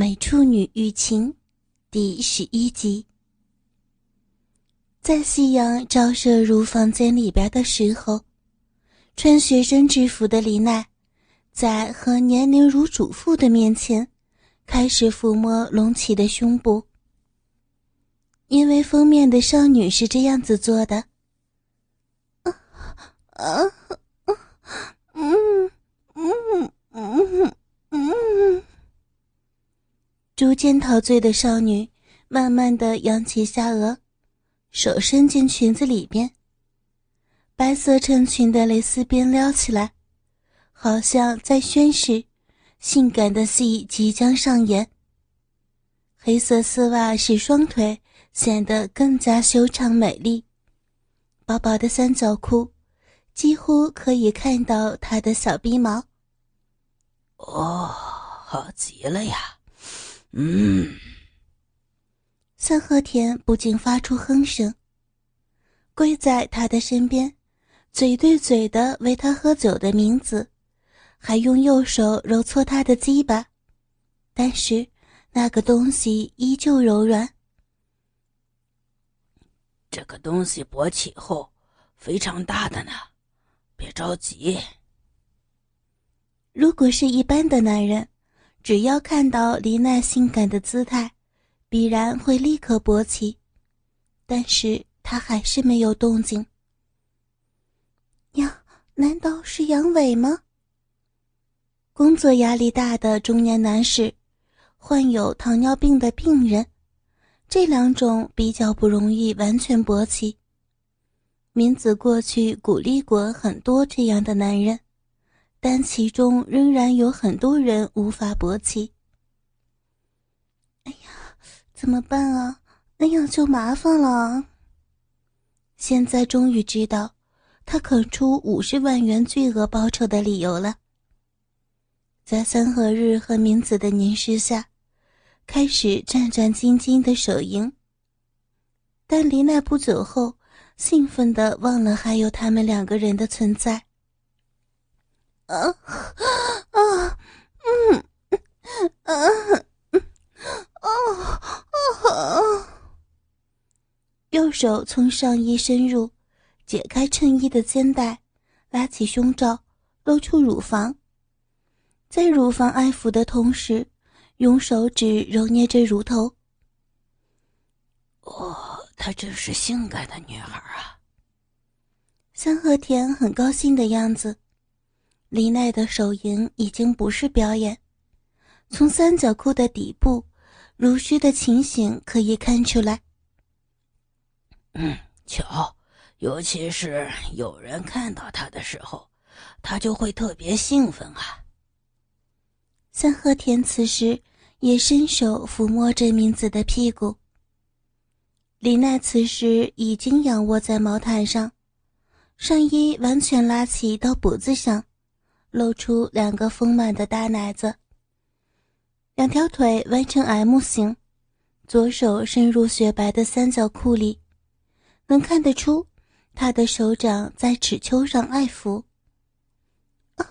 美处女遇情》第十一集。在夕阳照射入房间里边的时候，穿学生制服的李奈，在和年龄如主妇的面前，开始抚摸隆起的胸部。因为封面的少女是这样子做的。啊啊嗯嗯嗯嗯。逐渐陶醉的少女，慢慢的扬起下颚，手伸进裙子里边。白色衬裙的蕾丝边撩起来，好像在宣誓性感的戏即将上演。黑色丝袜使双腿显得更加修长美丽，薄薄的三角裤几乎可以看到她的小逼毛。哦，好极了呀！嗯，三和田不禁发出哼声，跪在他的身边，嘴对嘴的为他喝酒的名字，还用右手揉搓他的鸡巴，但是那个东西依旧柔软。这个东西勃起后非常大的呢，别着急。如果是一般的男人。只要看到黎娜性感的姿态，必然会立刻勃起，但是他还是没有动静。呀，难道是阳痿吗？工作压力大的中年男士，患有糖尿病的病人，这两种比较不容易完全勃起。明子过去鼓励过很多这样的男人。但其中仍然有很多人无法勃起。哎呀，怎么办啊？那样就麻烦了。现在终于知道他肯出五十万元巨额报酬的理由了。在三合日和明子的凝视下，开始战战兢兢的手淫。但离奈不久后，兴奋的忘了还有他们两个人的存在。啊啊嗯啊啊啊！右手从上衣深入，解开衬衣的肩带，拉起胸罩，露出乳房。在乳房爱抚的同时，用手指揉捏着乳头。哦，她真是性感的女孩啊！三和田很高兴的样子。李奈的手淫已经不是表演，从三角裤的底部如虚的情形可以看出来。嗯，瞧，尤其是有人看到他的时候，他就会特别兴奋啊。三和田此时也伸手抚摸着明子的屁股。李奈此时已经仰卧在毛毯上，上衣完全拉起到脖子上。露出两个丰满的大奶子，两条腿弯成 M 形，左手伸入雪白的三角裤里，能看得出他的手掌在齿丘上爱抚。啊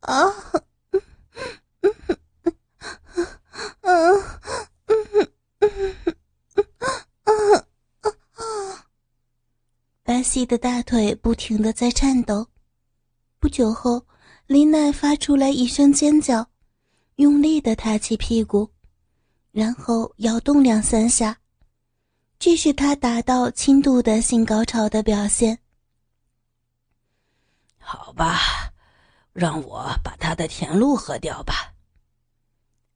啊，嗯嗯嗯嗯嗯嗯嗯白皙的大腿不停的在颤抖，不久后。林奈发出来一声尖叫，用力的抬起屁股，然后摇动两三下，这是他达到轻度的性高潮的表现。好吧，让我把他的甜露喝掉吧。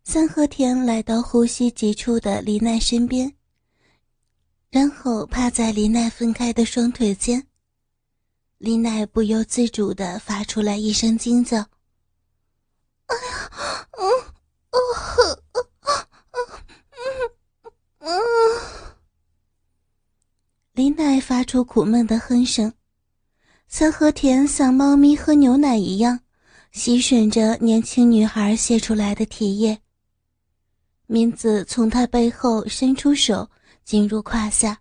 三和田来到呼吸急促的林奈身边，然后趴在林奈分开的双腿间。林奈不由自主的发出了一声惊叫：“哎呀，嗯，哦，嗯，嗯，嗯，嗯。”林奈发出苦闷的哼声。三和田像猫咪喝牛奶一样，吸吮着年轻女孩泄出来的体液。明子从他背后伸出手，进入胯下，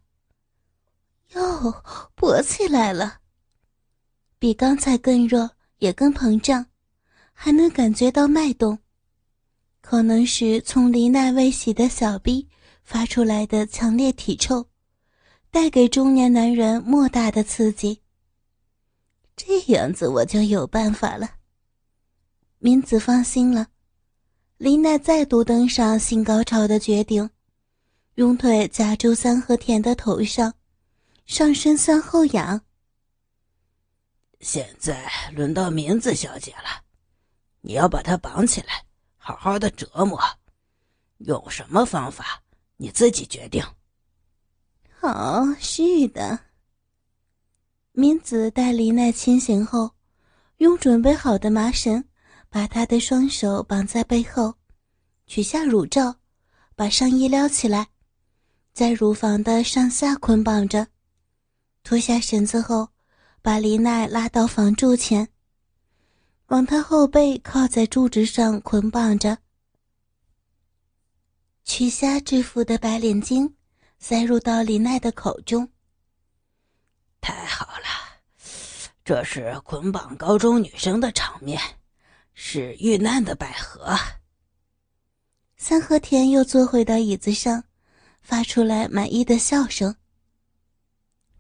哟，勃起来了。比刚才更热，也更膨胀，还能感觉到脉动。可能是从林奈未洗的小臂发出来的强烈体臭，带给中年男人莫大的刺激。这样子我就有办法了。明子放心了，林奈再度登上性高潮的绝顶，用腿夹住三和田的头上，上身向后仰。现在轮到明子小姐了，你要把她绑起来。好好的折磨，用什么方法你自己决定。好，是的。明子待李奈清醒后，用准备好的麻绳把她的双手绑在背后，取下乳罩，把上衣撩起来，在乳房的上下捆绑着，脱下绳子后，把李奈拉到房柱前。往她后背靠在柱子上捆绑着，取下制服的白脸巾，塞入到李奈的口中。太好了，这是捆绑高中女生的场面，是遇难的百合。三和田又坐回到椅子上，发出来满意的笑声。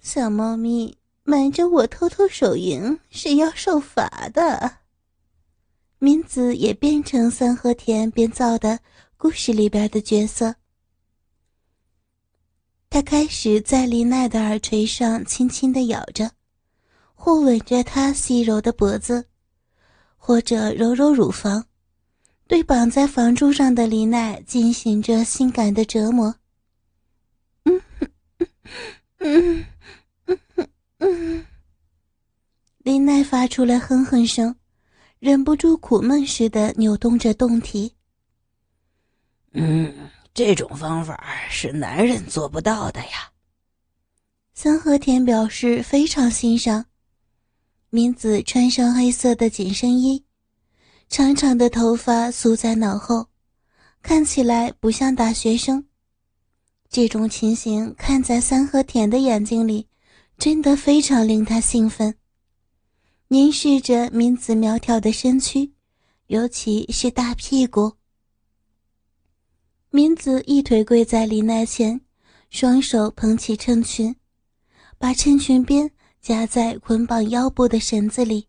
小猫咪瞒着我偷偷手淫是要受罚的。明子也变成三和田编造的故事里边的角色。他开始在李奈的耳垂上轻轻的咬着，或吻着她细柔的脖子，或者揉揉乳房，对绑在房柱上的李奈进行着性感的折磨。嗯嗯嗯嗯林，奈发出了哼哼声。忍不住苦闷似的扭动着胴体。嗯，这种方法是男人做不到的呀。三和田表示非常欣赏。明子穿上黑色的紧身衣，长长的头发梳在脑后，看起来不像大学生。这种情形看在三和田的眼睛里，真的非常令他兴奋。凝视着敏子苗条的身躯，尤其是大屁股。敏子一腿跪在李奈前，双手捧起衬裙，把衬裙边夹在捆绑腰部的绳子里，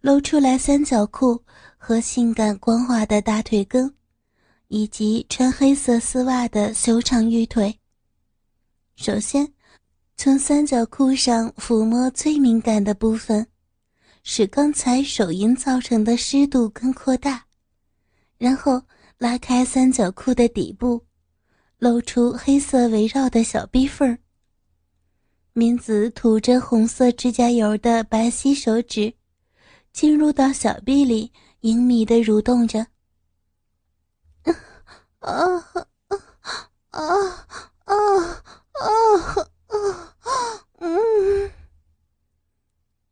露出来三角裤和性感光滑的大腿根，以及穿黑色丝袜的修长玉腿。首先，从三角裤上抚摸最敏感的部分。使刚才手淫造成的湿度更扩大，然后拉开三角裤的底部，露出黑色围绕的小逼缝儿。明子涂着红色指甲油的白皙手指，进入到小臂里，隐秘的蠕动着。啊啊啊啊啊啊！嗯。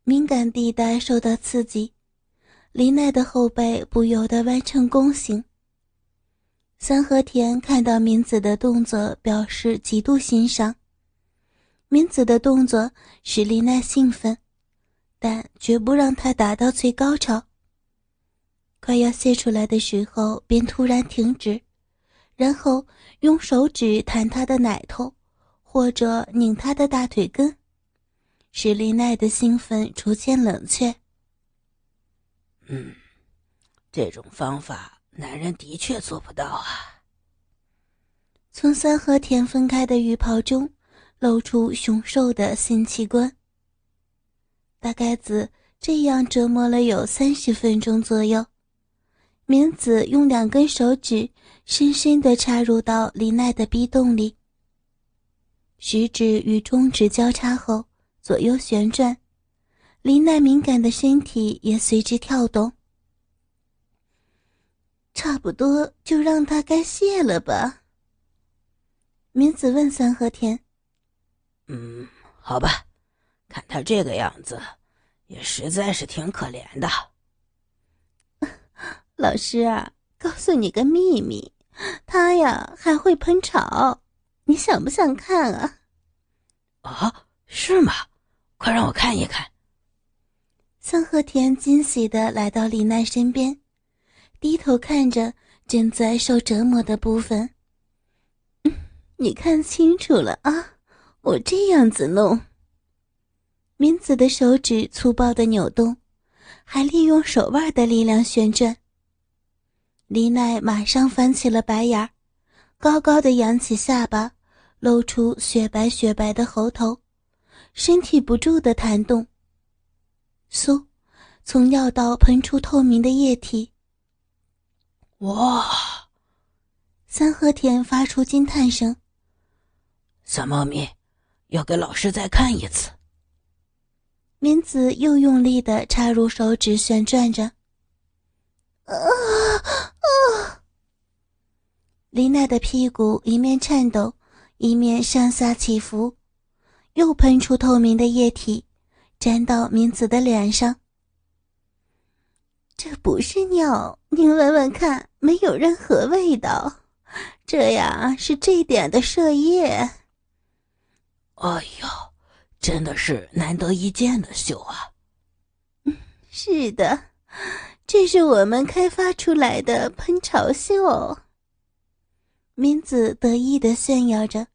敏感地带受到刺激，林奈的后背不由得弯成弓形。三和田看到明子的动作，表示极度欣赏。明子的动作使丽奈兴奋，但绝不让她达到最高潮。快要泄出来的时候，便突然停止，然后用手指弹她的奶头，或者拧他的大腿根。使林奈的兴奋逐渐冷却。嗯，这种方法男人的确做不到啊。从三和田分开的浴袍中露出雄兽的性器官。大概子这样折磨了有三十分钟左右。明子用两根手指深深地插入到林奈的逼洞里，食指与中指交叉后。左右旋转，林奈敏感的身体也随之跳动。差不多就让他该谢了吧。明子问三和田：“嗯，好吧，看他这个样子，也实在是挺可怜的。”老师啊，告诉你个秘密，他呀还会喷潮，你想不想看啊？啊，是吗？快让我看一看。向和田惊喜的来到李奈身边，低头看着正在受折磨的部分。嗯你看清楚了啊！我这样子弄。明子的手指粗暴的扭动，还利用手腕的力量旋转。李奈马上翻起了白眼儿，高高的扬起下巴，露出雪白雪白的喉头，身体不住的弹动。嗖，从尿道喷出透明的液体。哇！三和田发出惊叹声。三猫咪，要给老师再看一次。明子又用力的插入手指，旋转着。啊啊！林奈的屁股一面颤抖，一面上下起伏，又喷出透明的液体，沾到明子的脸上。这不是尿，您闻闻看，没有任何味道。这呀是这点的射液。哎呦，真的是难得一见的秀啊！是的，这是我们开发出来的喷潮秀。明子得意的炫耀着，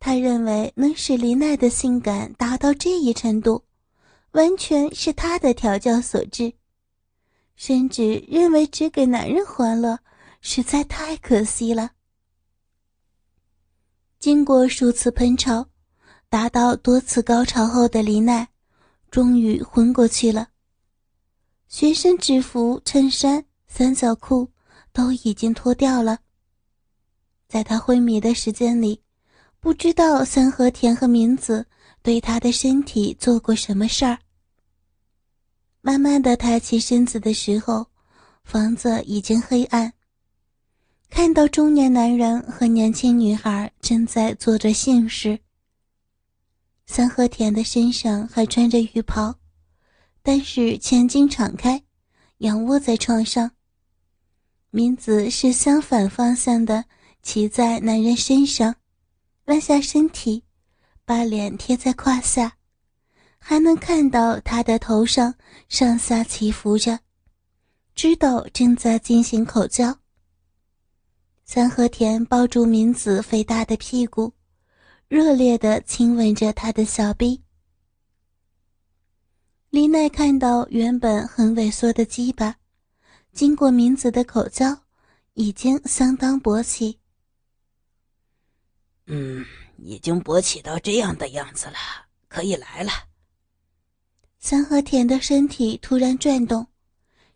他认为能使林奈的性感达到这一程度，完全是他的调教所致，甚至认为只给男人欢乐实在太可惜了。经过数次喷潮。达到多次高潮后的林奈，终于昏过去了。学生制服、衬衫、三角裤都已经脱掉了。在他昏迷的时间里，不知道三和田和明子对他的身体做过什么事儿。慢慢的抬起身子的时候，房子已经黑暗。看到中年男人和年轻女孩正在做着性事。三和田的身上还穿着浴袍，但是前襟敞开，仰卧在床上。明子是相反方向的，骑在男人身上，弯下身体，把脸贴在胯下，还能看到他的头上上下起伏着，知道正在进行口交。三和田抱住明子肥大的屁股。热烈的亲吻着他的小臂。李奈看到原本很萎缩的鸡巴，经过明子的口交，已经相当勃起。嗯，已经勃起到这样的样子了，可以来了。三和田的身体突然转动，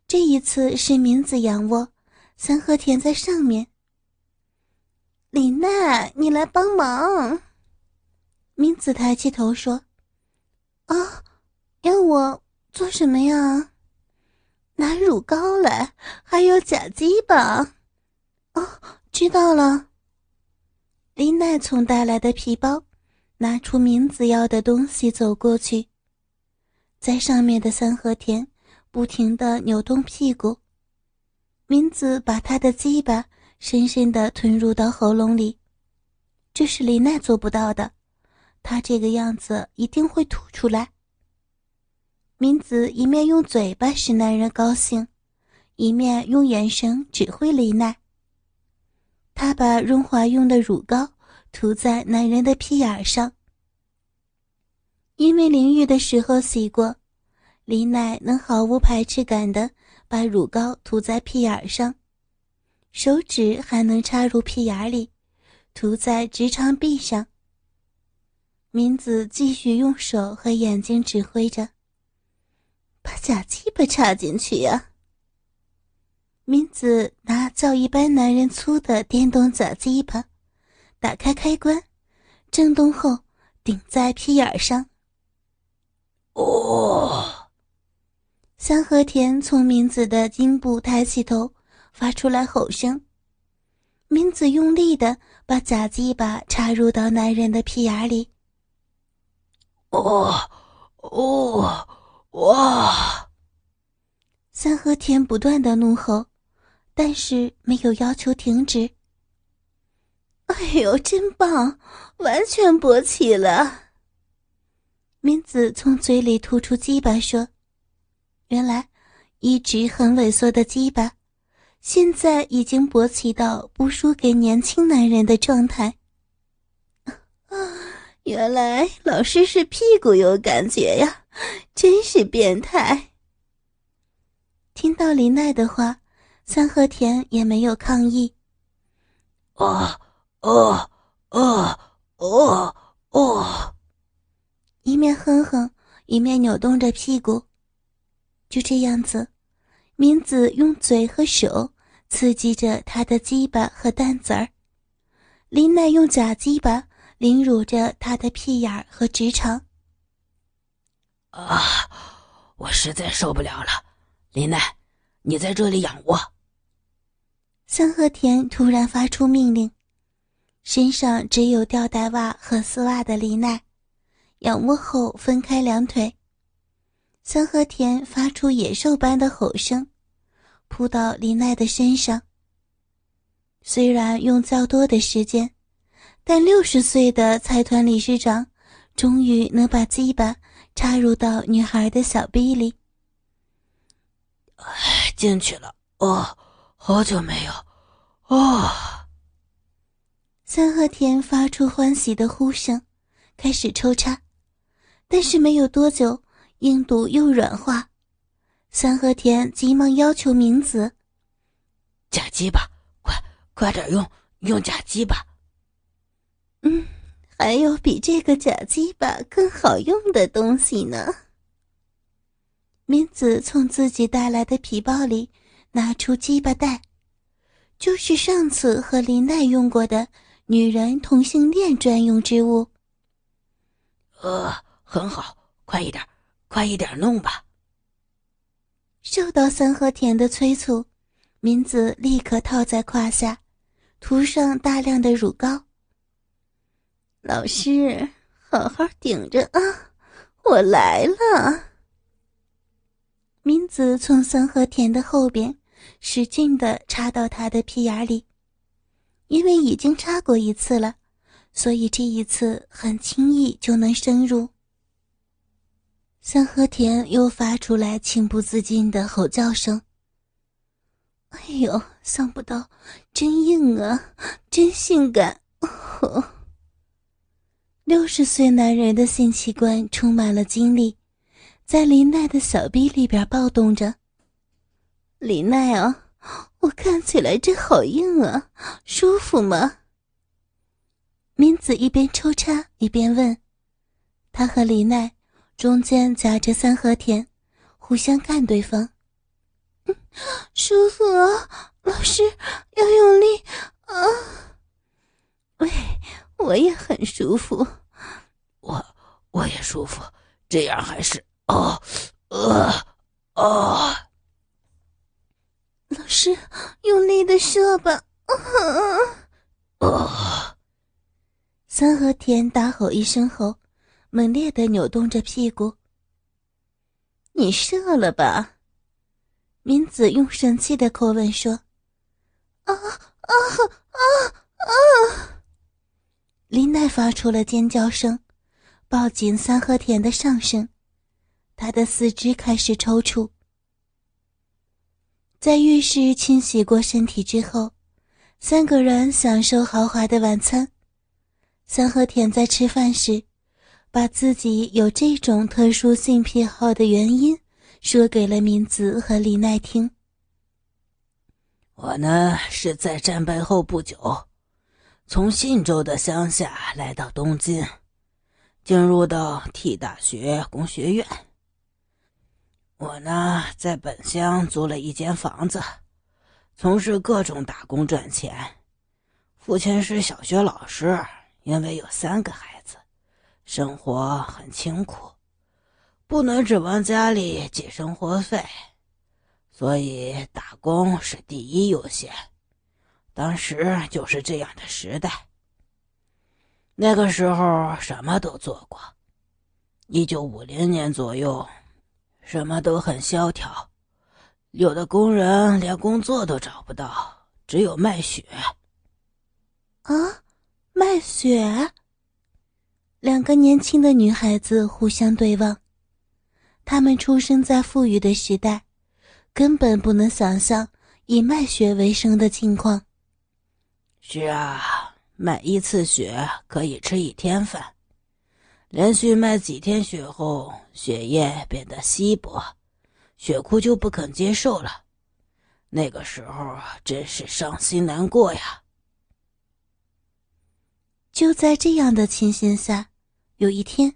这一次是明子仰卧，三和田在上面。李奈，你来帮忙。明子抬起头说：“啊，要我做什么呀？拿乳膏来，还有假鸡吧。”哦，知道了。林奈从带来的皮包拿出明子要的东西，走过去，在上面的三和田不停的扭动屁股。明子把他的鸡巴深深的吞入到喉咙里，这是林奈做不到的。他这个样子一定会吐出来。明子一面用嘴巴使男人高兴，一面用眼神指挥李奈。他把润滑用的乳膏涂在男人的屁眼上，因为淋浴的时候洗过，李奈能毫无排斥感的把乳膏涂在屁眼上，手指还能插入屁眼里，涂在直肠壁上。明子继续用手和眼睛指挥着，把假鸡巴插进去呀。明子拿较一般男人粗的电动假鸡巴，打开开关，震动后顶在屁眼上。哦，三和田从明子的颈部抬起头，发出来吼声。明子用力的把假鸡巴插入到男人的屁眼里。哦，哦，哇！三和田不断的怒吼，但是没有要求停止。哎呦，真棒，完全勃起了！明子从嘴里吐出鸡巴说：“原来，一直很萎缩的鸡巴，现在已经勃起到不输给年轻男人的状态。啊，原来老师是屁股有感觉呀，真是变态。听到林奈的话，三和田也没有抗议。哦哦哦哦哦！一面哼哼，一面扭动着屁股。就这样子，明子用嘴和手刺激着他的鸡巴和蛋子儿，林奈用假鸡巴凌辱着他的屁眼儿和直肠。啊，我实在受不了了，林奈，你在这里仰卧。三和田突然发出命令，身上只有吊带袜和丝袜的林奈，仰卧后分开两腿。三和田发出野兽般的吼声，扑到林奈的身上。虽然用较多的时间，但六十岁的财团理事长终于能把鸡巴插入到女孩的小臂里。进去了哦，好久没有哦。三和田发出欢喜的呼声，开始抽插，但是没有多久。硬度又软化，三和田急忙要求明子：“假鸡巴，快快点用用假鸡巴。”嗯，还有比这个假鸡巴更好用的东西呢。明子从自己带来的皮包里拿出鸡巴袋，就是上次和林奈用过的女人同性恋专用之物。呃，很好，快一点。快一点弄吧！受到三和田的催促，明子立刻套在胯下，涂上大量的乳膏。老师，好好顶着啊！我来了。明子从三和田的后边使劲的插到他的屁眼里，因为已经插过一次了，所以这一次很轻易就能深入。三和田又发出来情不自禁的吼叫声。哎呦，想不到，真硬啊，真性感！六十岁男人的性器官充满了精力，在林奈的小臂里边暴动着。李奈啊，我看起来真好硬啊，舒服吗？明子一边抽插一边问，他和李奈。中间夹着三和田，互相看对方。舒服啊，老师要用力啊！喂，我也很舒服，我我也舒服，这样还是哦，呃，哦。老师用力的射吧！啊！三和田大吼一声后。猛烈的扭动着屁股。你射了吧？明子用生气的口吻说：“啊啊啊啊！”林奈发出了尖叫声，抱紧三和田的上身，他的四肢开始抽搐。在浴室清洗过身体之后，三个人享受豪华的晚餐。三和田在吃饭时。把自己有这种特殊性癖好的原因说给了明子和李奈听。我呢是在战败后不久，从信州的乡下来到东京，进入到 T 大学工学院。我呢在本乡租了一间房子，从事各种打工赚钱。父亲是小学老师，因为有三个孩子。生活很清苦，不能指望家里给生活费，所以打工是第一优先。当时就是这样的时代。那个时候什么都做过。一九五零年左右，什么都很萧条，有的工人连工作都找不到，只有卖血。啊，卖血。两个年轻的女孩子互相对望，她们出生在富裕的时代，根本不能想象以卖血为生的情况。是啊，卖一次血可以吃一天饭。连续卖几天血后，血液变得稀薄，血库就不肯接受了。那个时候真是伤心难过呀。就在这样的情形下，有一天，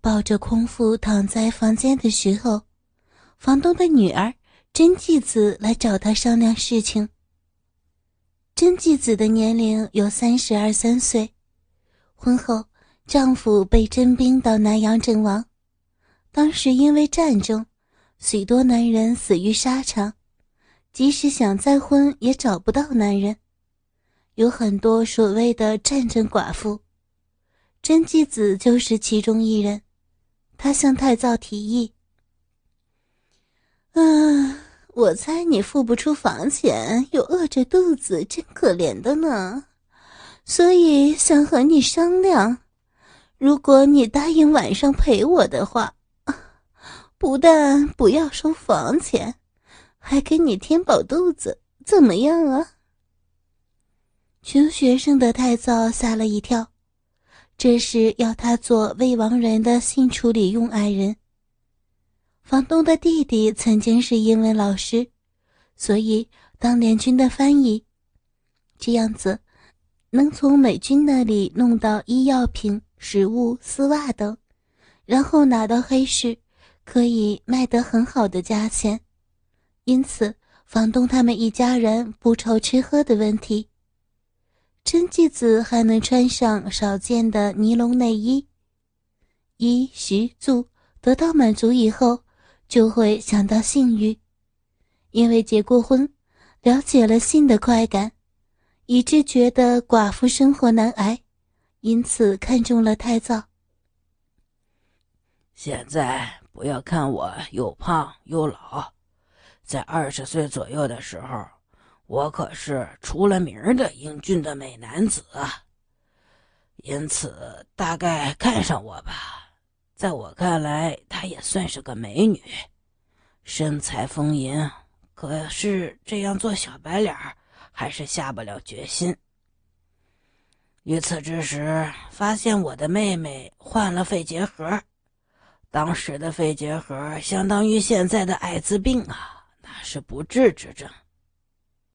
抱着空腹躺在房间的时候，房东的女儿真纪子来找他商量事情。真纪子的年龄有三十二三岁，婚后。丈夫被征兵到南阳阵亡，当时因为战争，许多男人死于沙场，即使想再婚也找不到男人，有很多所谓的战争寡妇，真纪子就是其中一人。她向太造提议：“嗯，我猜你付不出房钱，又饿着肚子，真可怜的呢，所以想和你商量。”如果你答应晚上陪我的话，不但不要收房钱，还给你填饱肚子，怎么样啊？穷学生的太造吓了一跳，这是要他做未亡人的性处理用爱人。房东的弟弟曾经是英文老师，所以当联军的翻译，这样子能从美军那里弄到医药品。食物、丝袜等，然后拿到黑市，可以卖得很好的价钱。因此，房东他们一家人不愁吃喝的问题。真纪子还能穿上少见的尼龙内衣，衣食住得到满足以后，就会想到性欲，因为结过婚，了解了性的快感，以致觉得寡妇生活难挨。因此看中了太造。现在不要看我又胖又老，在二十岁左右的时候，我可是出了名的英俊的美男子。因此大概看上我吧，在我看来，她也算是个美女，身材丰盈。可是这样做小白脸还是下不了决心。于此之时，发现我的妹妹患了肺结核，当时的肺结核相当于现在的艾滋病啊，那是不治之症。